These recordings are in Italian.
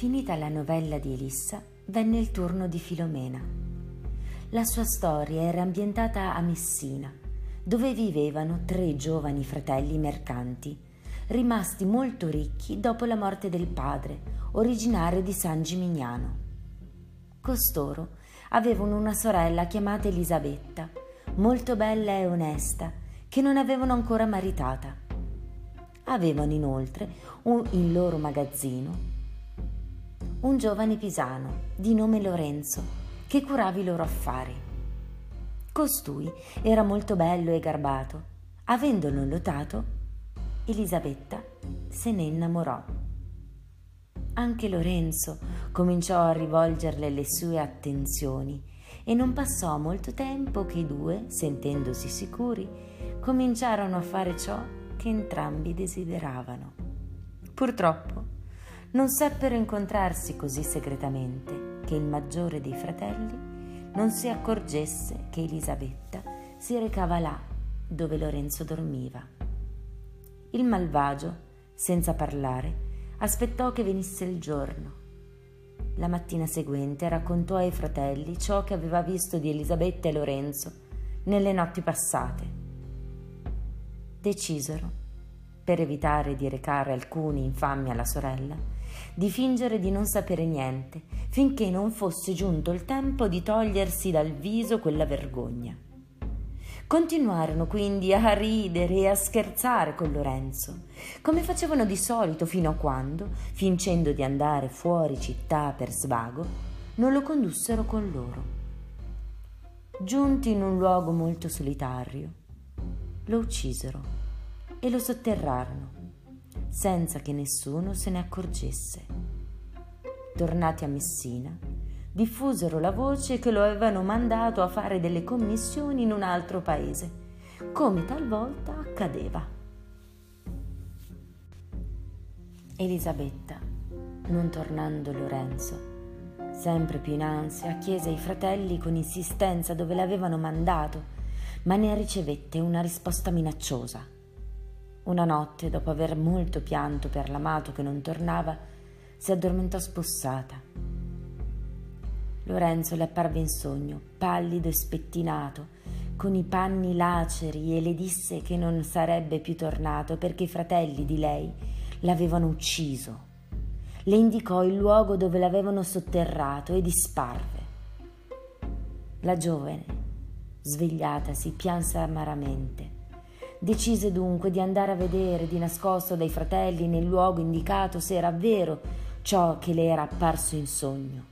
Finita la novella di Elissa, venne il turno di Filomena. La sua storia era ambientata a Messina, dove vivevano tre giovani fratelli mercanti, rimasti molto ricchi dopo la morte del padre, originario di San Gimignano. Costoro avevano una sorella chiamata Elisabetta, molto bella e onesta, che non avevano ancora maritata. Avevano inoltre un, il loro magazzino un giovane pisano di nome Lorenzo che curava i loro affari. Costui era molto bello e garbato. Avendolo notato, Elisabetta se ne innamorò. Anche Lorenzo cominciò a rivolgerle le sue attenzioni e non passò molto tempo che i due, sentendosi sicuri, cominciarono a fare ciò che entrambi desideravano. Purtroppo non seppero incontrarsi così segretamente che il maggiore dei fratelli non si accorgesse che Elisabetta si recava là dove Lorenzo dormiva. Il malvagio, senza parlare, aspettò che venisse il giorno. La mattina seguente raccontò ai fratelli ciò che aveva visto di Elisabetta e Lorenzo nelle notti passate. Decisero, per evitare di recare alcuni infami alla sorella, di fingere di non sapere niente, finché non fosse giunto il tempo di togliersi dal viso quella vergogna. Continuarono quindi a ridere e a scherzare con Lorenzo, come facevano di solito fino a quando, fingendo di andare fuori città per svago, non lo condussero con loro. Giunti in un luogo molto solitario, lo uccisero e lo sotterrarono, senza che nessuno se ne accorgesse. Tornati a Messina, diffusero la voce che lo avevano mandato a fare delle commissioni in un altro paese, come talvolta accadeva. Elisabetta, non tornando Lorenzo, sempre più in ansia, chiese ai fratelli con insistenza dove l'avevano mandato, ma ne ricevette una risposta minacciosa. Una notte, dopo aver molto pianto per l'amato che non tornava, si addormentò spossata Lorenzo le apparve in sogno, pallido e spettinato, con i panni laceri e le disse che non sarebbe più tornato perché i fratelli di lei l'avevano ucciso. Le indicò il luogo dove l'avevano sotterrato e disparve. La giovane, svegliatasi, pianse amaramente. Decise dunque di andare a vedere di nascosto dai fratelli nel luogo indicato se era vero ciò che le era apparso in sogno.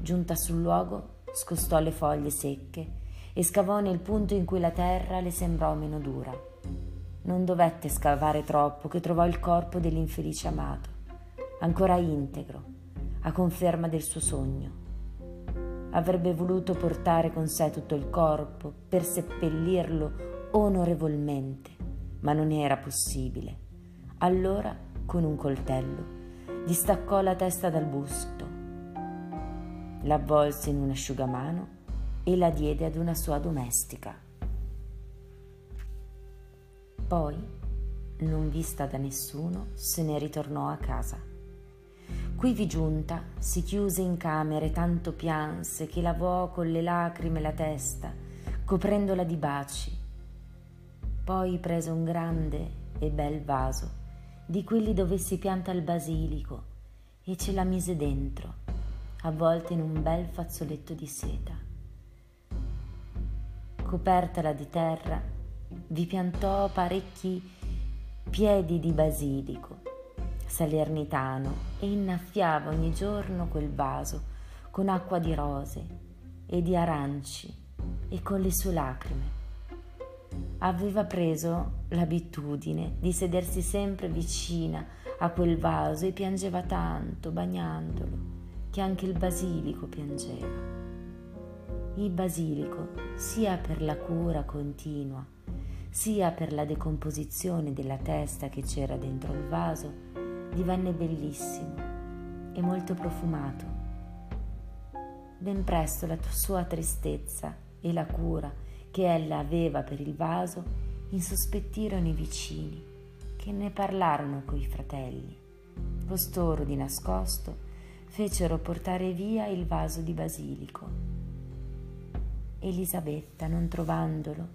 Giunta sul luogo, scostò le foglie secche e scavò nel punto in cui la terra le sembrò meno dura. Non dovette scavare troppo che trovò il corpo dell'infelice amato, ancora integro, a conferma del suo sogno. Avrebbe voluto portare con sé tutto il corpo per seppellirlo onorevolmente, ma non era possibile. Allora, con un coltello, gli staccò la testa dal busto l'avvolse in un asciugamano e la diede ad una sua domestica. Poi, non vista da nessuno, se ne ritornò a casa. Quivi giunta, si chiuse in camere, tanto pianse che lavò con le lacrime la testa, coprendola di baci. Poi prese un grande e bel vaso, di quelli dove si pianta il basilico, e ce la mise dentro avvolta in un bel fazzoletto di seta. Copertala di terra, vi piantò parecchi piedi di basilico, salernitano e innaffiava ogni giorno quel vaso con acqua di rose e di aranci e con le sue lacrime. Aveva preso l'abitudine di sedersi sempre vicina a quel vaso e piangeva tanto bagnandolo che anche il basilico piangeva. Il basilico, sia per la cura continua, sia per la decomposizione della testa che c'era dentro il vaso, divenne bellissimo e molto profumato. Ben presto la sua tristezza e la cura che ella aveva per il vaso insospettirono i vicini, che ne parlarono coi fratelli Costoro di nascosto fecero portare via il vaso di basilico. Elisabetta, non trovandolo,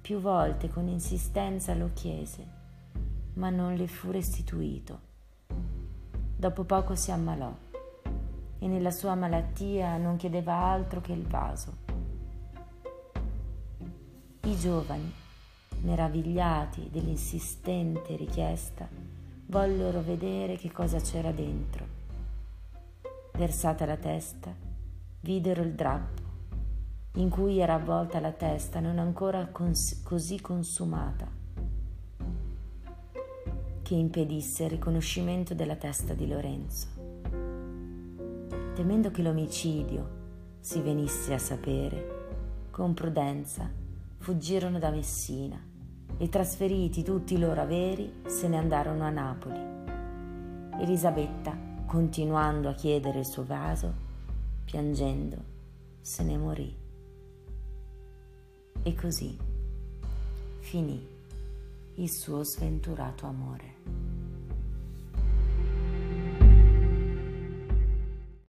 più volte con insistenza lo chiese, ma non le fu restituito. Dopo poco si ammalò e nella sua malattia non chiedeva altro che il vaso. I giovani, meravigliati dell'insistente richiesta, vollero vedere che cosa c'era dentro. Versata la testa, videro il drappo in cui era avvolta la testa non ancora cons- così consumata che impedisse il riconoscimento della testa di Lorenzo. Temendo che l'omicidio si venisse a sapere, con prudenza fuggirono da Messina e trasferiti tutti i loro averi se ne andarono a Napoli. Elisabetta, continuando a chiedere il suo vaso, piangendo, se ne morì. E così finì il suo sventurato amore.